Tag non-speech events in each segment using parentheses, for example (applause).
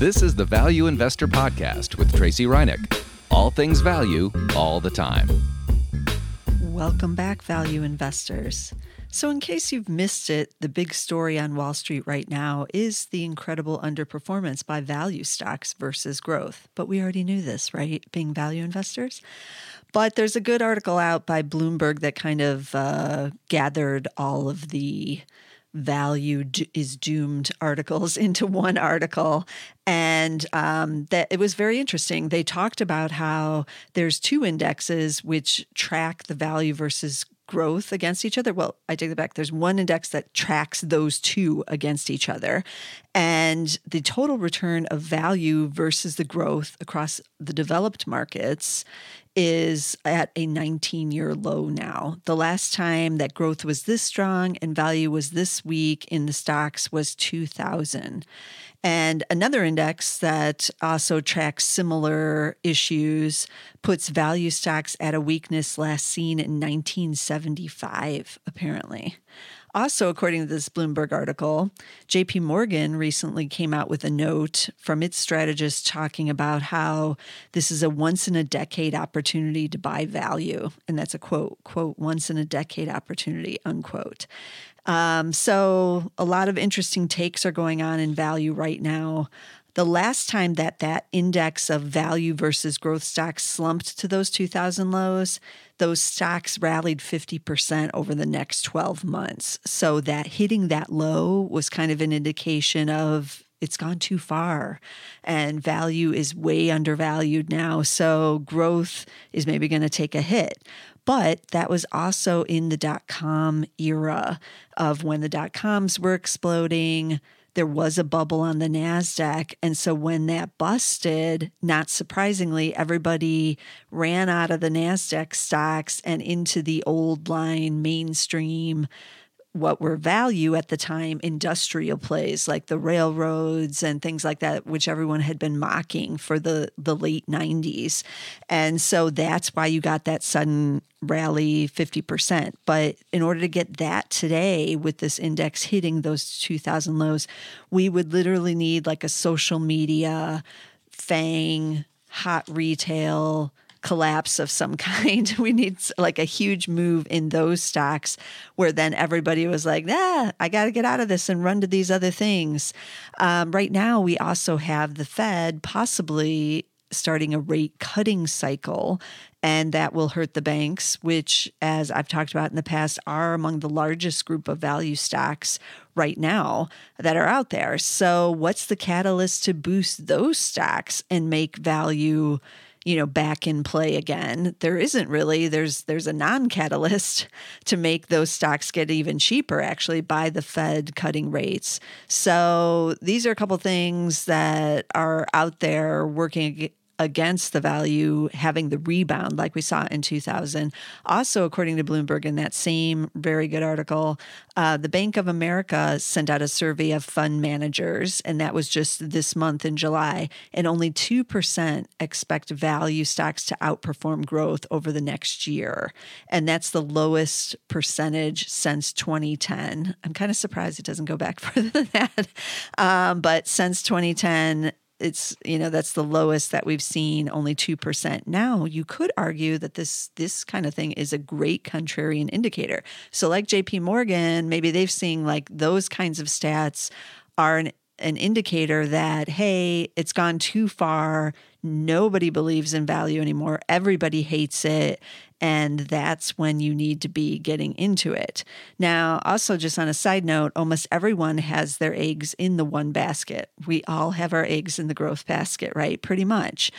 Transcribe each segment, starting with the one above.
This is the Value Investor Podcast with Tracey Ryniec. All things value, all the time. Welcome back, value investors. So, in case you've missed it, the big story on Wall Street right now is the incredible underperformance by value stocks versus growth. But we already knew this, right? Being value investors. But there's a good article out by Bloomberg that kind of uh, gathered all of the value is doomed articles (laughs) into one article and um, that it was very interesting they talked about how there's two indexes which track the value versus growth against each other. Well, I take it back. There's one index that tracks those two against each other. And the total return of value versus the growth across the developed markets is at a 19 year low now. The last time that growth was this strong and value was this weak in the stocks was 2000. And another index that also tracks similar issues puts value stocks at a weakness last seen in 1975, apparently. Also, according to this Bloomberg article, JP Morgan recently came out with a note from its strategist talking about how this is a once in a decade opportunity to buy value. And that's a quote, quote, once in a decade opportunity, unquote. Um, so a lot of interesting takes are going on in value right now. The last time that that index of value versus growth stocks slumped to those 2000 lows, those stocks rallied 50% over the next 12 months. So that hitting that low was kind of an indication of it's gone too far and value is way undervalued now. So growth is maybe going to take a hit. But that was also in the dot com era of when the dot coms were exploding. There was a bubble on the NASDAQ. And so when that busted, not surprisingly, everybody ran out of the NASDAQ stocks and into the old line mainstream what were value at the time industrial plays like the railroads and things like that which everyone had been mocking for the the late 90s and so that's why you got that sudden rally 50% but in order to get that today with this index hitting those 2000 lows we would literally need like a social media fang hot retail collapse of some (laughs) kind. we need like a huge move in those stocks where then everybody was like, nah, I got to get out of this and run to these other things. Um, right now, we also have the Fed possibly starting a rate cutting cycle. And that will hurt the banks, which, as I've talked about in the past, are among the largest group of value stocks right now that are out there. So, what's the catalyst to boost those stocks and make value? You know back in play again there isn't really there's there's a non-catalyst (laughs) to make those stocks get even cheaper actually by the fed cutting rates. So these are a couple things that are out there working against the value having the rebound like we saw in 2000. Also, according to Bloomberg, in that same very good article, uh, the Bank of America sent out a survey of fund managers, and that was just this month in July. And only 2% expect value stocks to outperform growth over the next year. And that's the lowest percentage since 2010. I'm kind of surprised it doesn't go back (laughs) further than that. Um, but since 2010, it's you know that's the lowest that we've seen only 2% now you could argue that this this kind of thing is a great contrarian indicator. So like jp morgan maybe they've seen like those kinds of stats are an, an indicator that hey it's gone too far. Nobody believes in value anymore. Everybody hates it and that's when you need to be getting into it. Now, also, just on a side note, almost everyone has their eggs in the one basket. We all have our eggs in the growth basket, right? Pretty much.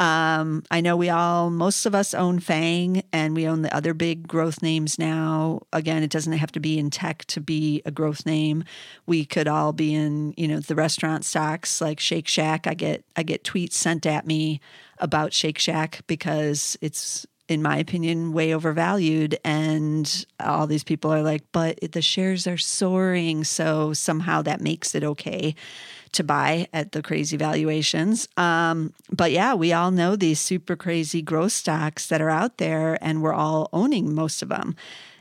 Um, I know we all, most of us own FANG and we own the other big growth names now. Again, it doesn't have to be in tech to be a growth name. We could all be in, you know, the restaurant stocks like Shake Shack. I get I get tweets sent at me about Shake Shack because it's in my opinion, way overvalued. And all these people are like, but the shares are soaring. So somehow that makes it okay to buy at the crazy valuations. Um, but yeah, we all know these super crazy growth stocks that are out there, and we're all owning most of them.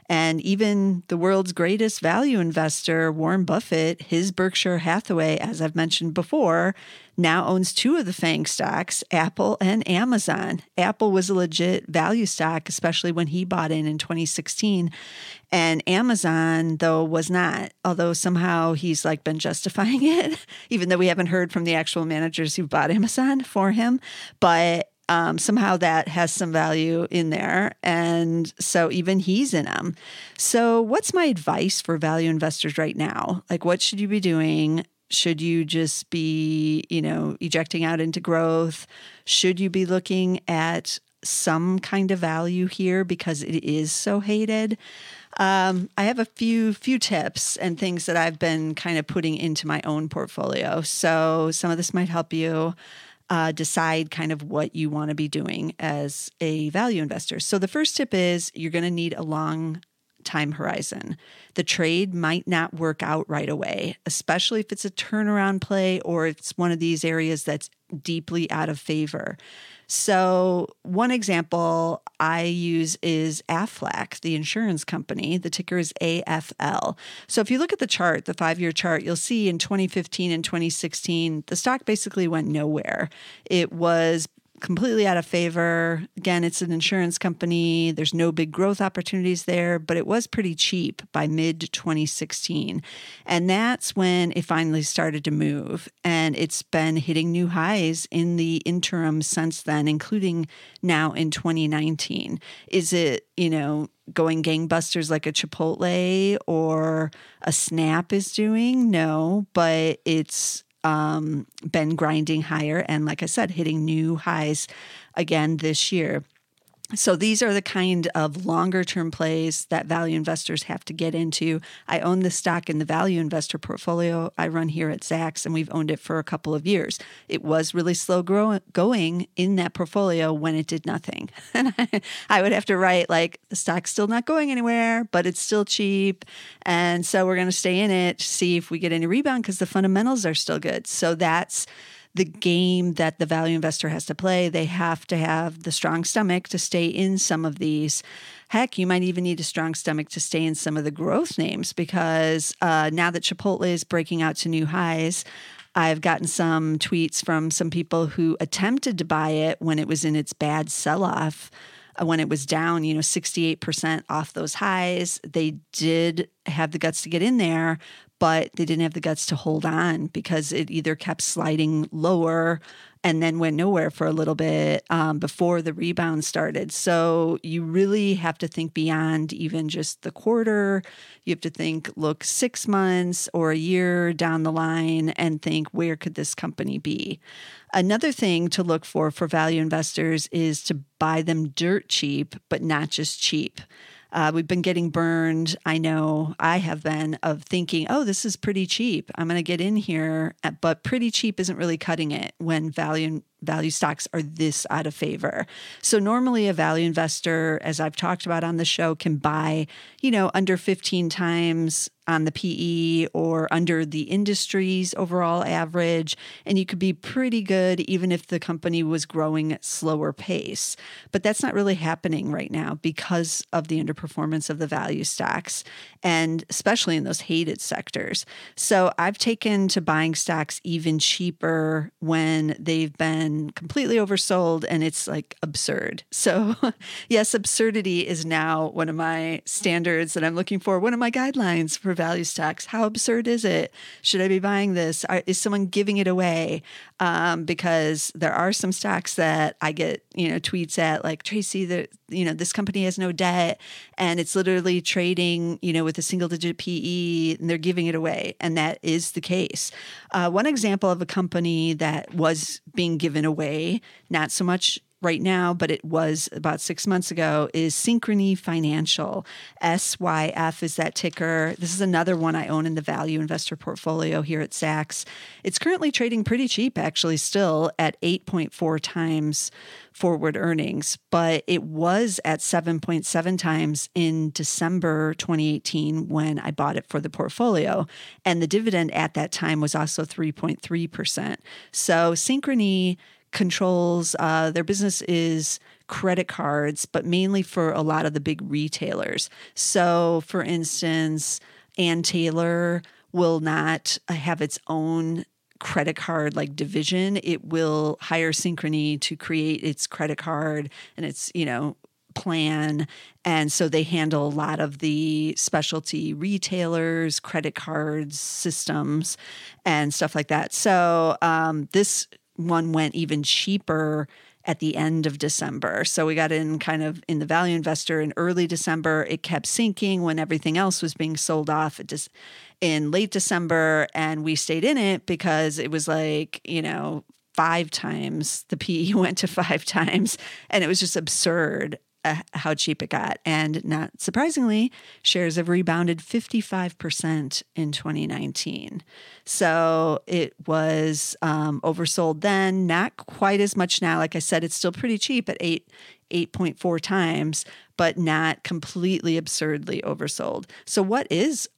And even the world's greatest value investor, Warren Buffett, his Berkshire Hathaway, as I've mentioned before, now owns two of the FANG stocks, Apple and Amazon. Apple was a legit value stock, especially when he bought in in 2016. And Amazon, though, was not, although somehow he's like been justifying (laughs) it, even though we haven't heard from the actual managers who bought Amazon for him. But um, somehow that has some value in there. And so even he's in them. So, what's my advice for value investors right now? Like, what should you be doing? Should you just be, you know, ejecting out into growth? Should you be looking at some kind of value here because it is so hated? Um, I have a few few tips and things that I've been kind of putting into my own portfolio. So some of this might help you uh, decide kind of what you want to be doing as a value investor. So the first tip is you're going to need a long time horizon. The trade might not work out right away, especially if it's a turnaround play or it's one of these areas that's deeply out of favor. So, one example I use is Aflac, the insurance company. The ticker is AFL. So, if you look at the chart, the five year chart, you'll see in 2015 and 2016, the stock basically went nowhere. It was completely out of favor. Again, it's an insurance company. There's no big growth opportunities there, but it was pretty cheap by mid 2016. And that's when it finally started to move. And it's been hitting new highs in the interim since then, including now in 2019. Is it, you know, going gangbusters like a Chipotle or a Snap is doing? No, but it's um, been grinding higher and, like I said, hitting new highs again this year. So these are the kind of longer term plays that value investors have to get into. I own the stock in the value investor portfolio I run here at Zacks, and we've owned it for a couple of years. It was really slow grow- going in that portfolio when it did nothing. (laughs) And I, I would have to write like the stock's still not going anywhere, but it's still cheap. And so we're going to stay in it see if we get any rebound because the fundamentals are still good. So that's the game that the value investor has to play. They have to have the strong stomach to stay in some of these. Heck, you might even need a strong stomach to stay in some of the growth names because uh, now that Chipotle is breaking out to new highs, I've gotten some tweets from some people who attempted to buy it when it was in its bad sell off uh, when it was down, you know, 68% off those highs. They did have the guts to get in there, but they didn't have the guts to hold on because it either kept sliding lower and then went nowhere for a little bit um, before the rebound started. So you really have to think beyond even just the quarter. You have to think, look, six months or a year down the line and think, where could this company be? Another thing to look for for value investors is to buy them dirt cheap, but not just cheap. Uh, we've been getting burned. I know I have been of thinking, oh, this is pretty cheap. I'm going to get in here. But pretty cheap isn't really cutting it when value value stocks are this out of favor. So normally a value investor, as I've talked about on the show, can buy, you know, under 15 times on the PE or under the industry's overall average. And you could be pretty good even if the company was growing at slower pace. But that's not really happening right now because of the underperformance of the value stocks and especially in those hated sectors. So I've taken to buying stocks even cheaper when they've been completely oversold and it's like absurd. (laughs) So, yes, absurdity is now one of my standards that I'm looking for, one of my guidelines for value stocks. How absurd is it? Should I be buying this? Is someone giving it away? Um, because there are some stocks that I get, you know, tweets at like Tracey, the you know, this company has no debt and it's literally trading, you know, with a single digit PE and they're giving it away. And that is the case. Uh, one example of a company that was being given away, not so much right now, but it was about six months ago, is Synchrony Financial. SYF is that ticker. This is another one I own in the value investor portfolio here at Zacks. It's currently trading pretty cheap, actually, still at 8.4 times forward earnings, but it was at 7.7 times in December 2018 when I bought it for the portfolio. And the dividend at that time was also 3.3%. So Synchrony controls uh, their business is credit cards, but mainly for a lot of the big retailers. So, for instance, Ann Taylor will not have its own credit card like division it will hire synchrony to create its credit card and its you know plan. And so they handle a lot of the specialty retailers, credit cards, systems, and stuff like that. So um, this one went even cheaper at the end of December. So we got in kind of in the value investor in early December. It kept sinking when everything else was being sold off. Just in late December, and we stayed in it because it was like you know five times the PE (laughs) went to five times, and it was just absurd uh, how cheap it got. And not surprisingly, shares have rebounded 55% in 2019. So it was um, oversold then, not quite as much now. Like I said, it's still pretty cheap at 8. 8.4 times, but not completely absurdly oversold. So, what is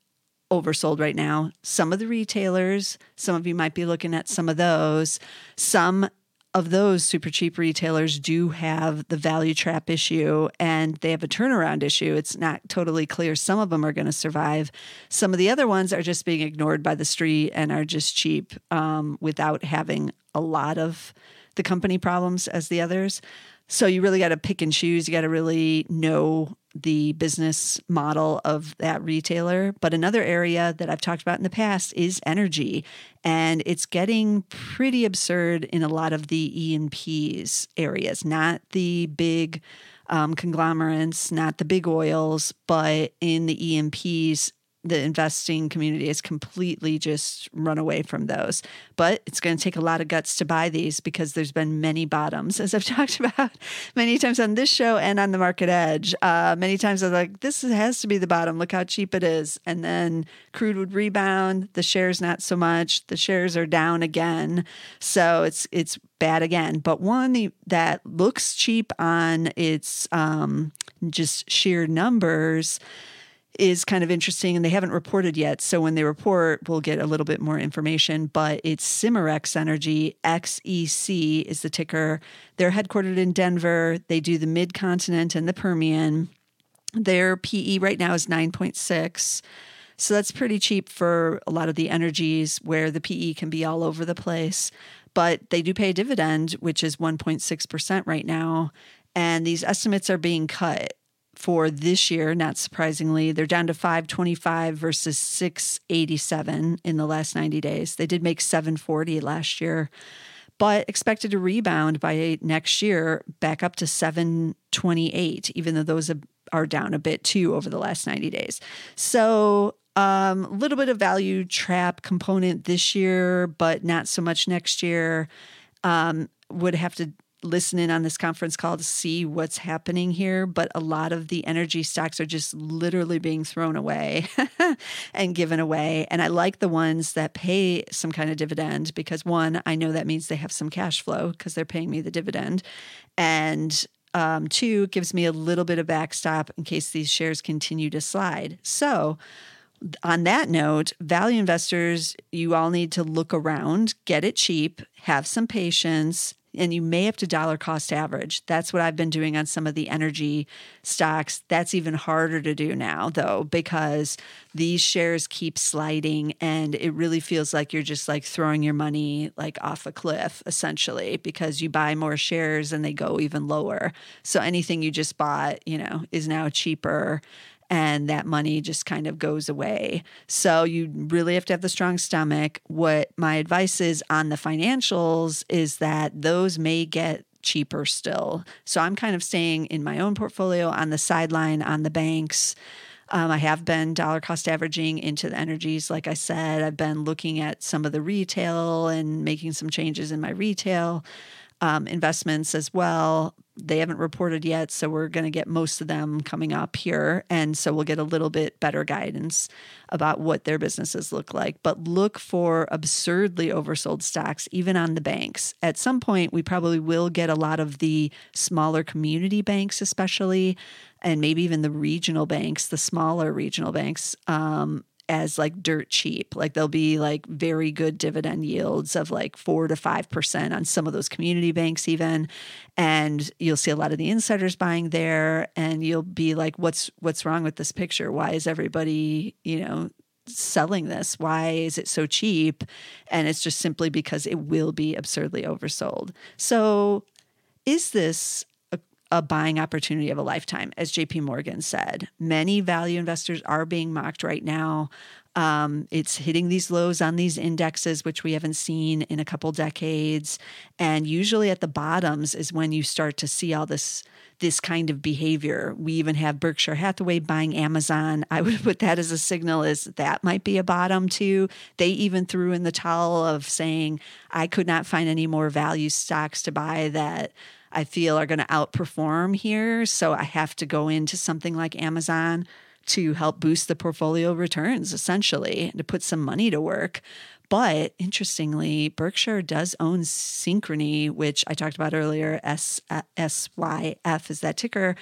oversold right now. Some of the retailers, some of you might be looking at some of those. Some of those super cheap retailers do have the value trap issue and they have a turnaround issue. It's not totally clear. Some of them are going to survive. Some of the other ones are just being ignored by the street and are just cheap um, without having a lot of the company problems as the others. So you really got to pick and choose. You got to really know the business model of that retailer. But another area that I've talked about in the past is energy. And it's getting pretty absurd in a lot of the E&Ps areas, not the big um, conglomerates, not the big oils, but in the E&Ps, the investing community has completely just run away from those. But it's going to take a lot of guts to buy these because there's been many bottoms, as I've (laughs) talked about many times on this show and on the Market Edge. Uh, many times I'm like, this has to be the bottom. Look how cheap it is. And then crude would rebound. The shares not so much. The shares are down again. So it's it's bad again. But one that looks cheap on its um, just sheer numbers is kind of interesting and they haven't reported yet. So when they report, we'll get a little bit more information. But it's Cimarex Energy, XEC is the ticker. They're headquartered in Denver. They do the mid continent and the Permian. Their PE right now is 9.6. So that's pretty cheap for a lot of the energies where the PE can be all over the place. But they do pay a dividend, which is 1.6% right now. And these estimates are being cut for this year, not surprisingly. They're down to 525 versus 687 in the last 90 days. They did make 740 last year, but expected to rebound by next year back up to 728, even though those are down a bit too over the last 90 days. So a um, little bit of value trap component this year, but not so much next year. Um, would have to listen in on this conference call to see what's happening here, but a lot of the energy stocks are just literally being thrown away (laughs) and given away. And I like the ones that pay some kind of dividend because one, I know that means they have some cash flow because they're paying me the dividend. And um, two, gives me a little bit of backstop in case these shares continue to slide. So, on that note, value investors, you all need to look around, get it cheap, have some patience, and you may have to dollar cost average. That's what I've been doing on some of the energy stocks. That's even harder to do now, though, because these shares keep sliding and it really feels like you're just like throwing your money like off a cliff, essentially, because you buy more shares and they go even lower. So anything you just bought, you know, is now cheaper and that money just kind of goes away. So you really have to have the strong stomach. What my advice is on the financials is that those may get cheaper still. So I'm kind of staying in my own portfolio on the sideline on the banks. Um, I have been dollar cost averaging into the energies. Like I said, I've been looking at some of the retail and making some changes in my retail um, investments as well. They haven't reported yet, so we're going to get most of them coming up here. And so we'll get a little bit better guidance about what their businesses look like. But look for absurdly oversold stocks, even on the banks. At some point, we probably will get a lot of the smaller community banks, especially, and maybe even the regional banks, the smaller regional banks. Um, as like dirt cheap. Like they'll be like very good dividend yields of like four to five percent on some of those community banks, even. And you'll see a lot of the insiders buying there, and you'll be like, "What's what's wrong with this picture? Why is everybody, you know, selling this? Why is it so cheap?" And it's just simply because it will be absurdly oversold. So, is this a buying opportunity of a lifetime, as JP Morgan said. Many value investors are being mocked right now. Um, it's hitting these lows on these indexes, which we haven't seen in a couple decades. And usually at the bottoms is when you start to see all this this kind of behavior. We even have Berkshire Hathaway buying Amazon. (laughs) I would put that as a signal as that might be a bottom too. They even threw in the towel of saying, I could not find any more value stocks to buy that I feel are going to outperform here. So I have to go into something like Amazon to help boost the portfolio returns, essentially, and to put some money to work. But interestingly, Berkshire does own Synchrony, which I talked about earlier. S S Y F is that ticker,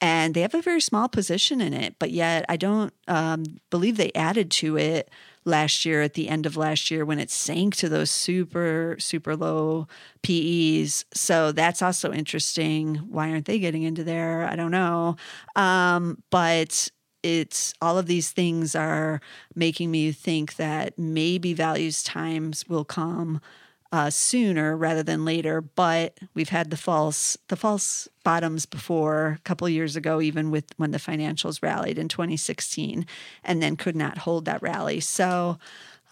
and they have a very small position in it. But yet, I don't um, believe they added to it last year at the end of last year when it sank to those super super low PEs. So that's also interesting. Why aren't they getting into there? I don't know. Um, but it's all of these things are making me think that maybe values times will come uh, sooner rather than later. But we've had the false the false bottoms before a couple years ago, even with when the financials rallied in 2016, and then could not hold that rally. So,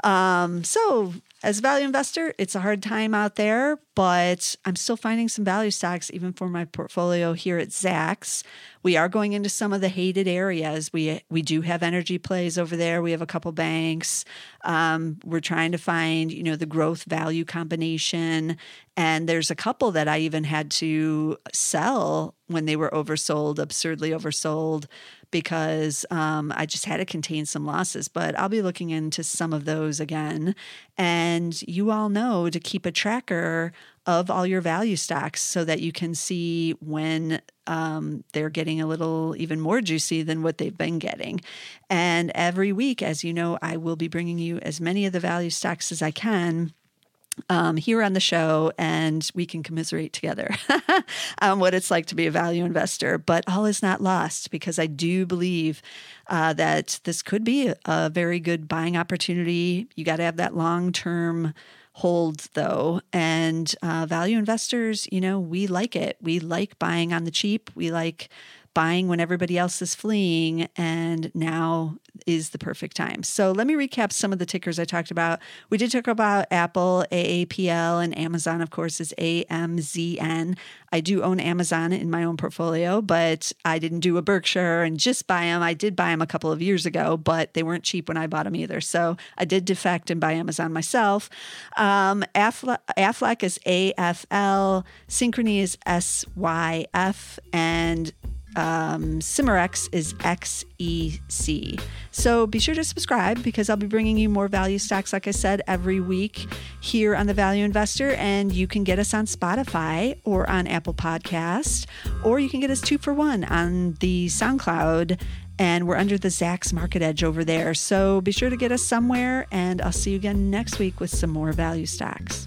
um, so as a value investor, it's a hard time out there, but I'm still finding some value stocks even for my portfolio here at Zacks. We are going into some of the hated areas. We we do have energy plays over there. We have a couple banks. Um, we're trying to find you know the growth value combination, and there's a couple that I even had to sell when they were oversold, absurdly oversold because um, I just had to contain some losses. But I'll be looking into some of those again. And you all know to keep a tracker of all your value stocks so that you can see when um, they're getting a little even more juicy than what they've been getting. And every week, as you know, I will be bringing you as many of the value stocks as I can um, here on the show and we can commiserate together (laughs) on what it's like to be a value investor. But all is not lost because I do believe uh, that this could be a, very good buying opportunity. You got to have that long term hold though and uh, value investors you know we like it we like buying on the cheap we like buying when everybody else is fleeing, and now is the perfect time. So let me recap some of the tickers I talked about. We did talk about Apple, AAPL, and Amazon, of course, is AMZN. I do own Amazon in my own portfolio, but I didn't do a Berkshire and just buy them. I did buy them a couple of years ago, but they weren't cheap when I bought them either. So I did defect and buy Amazon myself. Um, Aflac is AFL, Synchrony is SYF, and um, Cimarex is XEC. So be sure to subscribe because I'll be bringing you more value stocks, like I said, every week here on The Value Investor. And you can get us on Spotify or on Apple Podcast, or you can get us two for one on the SoundCloud. And we're under the Zacks Market Edge over there. So be sure to get us somewhere. And I'll see you again next week with some more value stocks.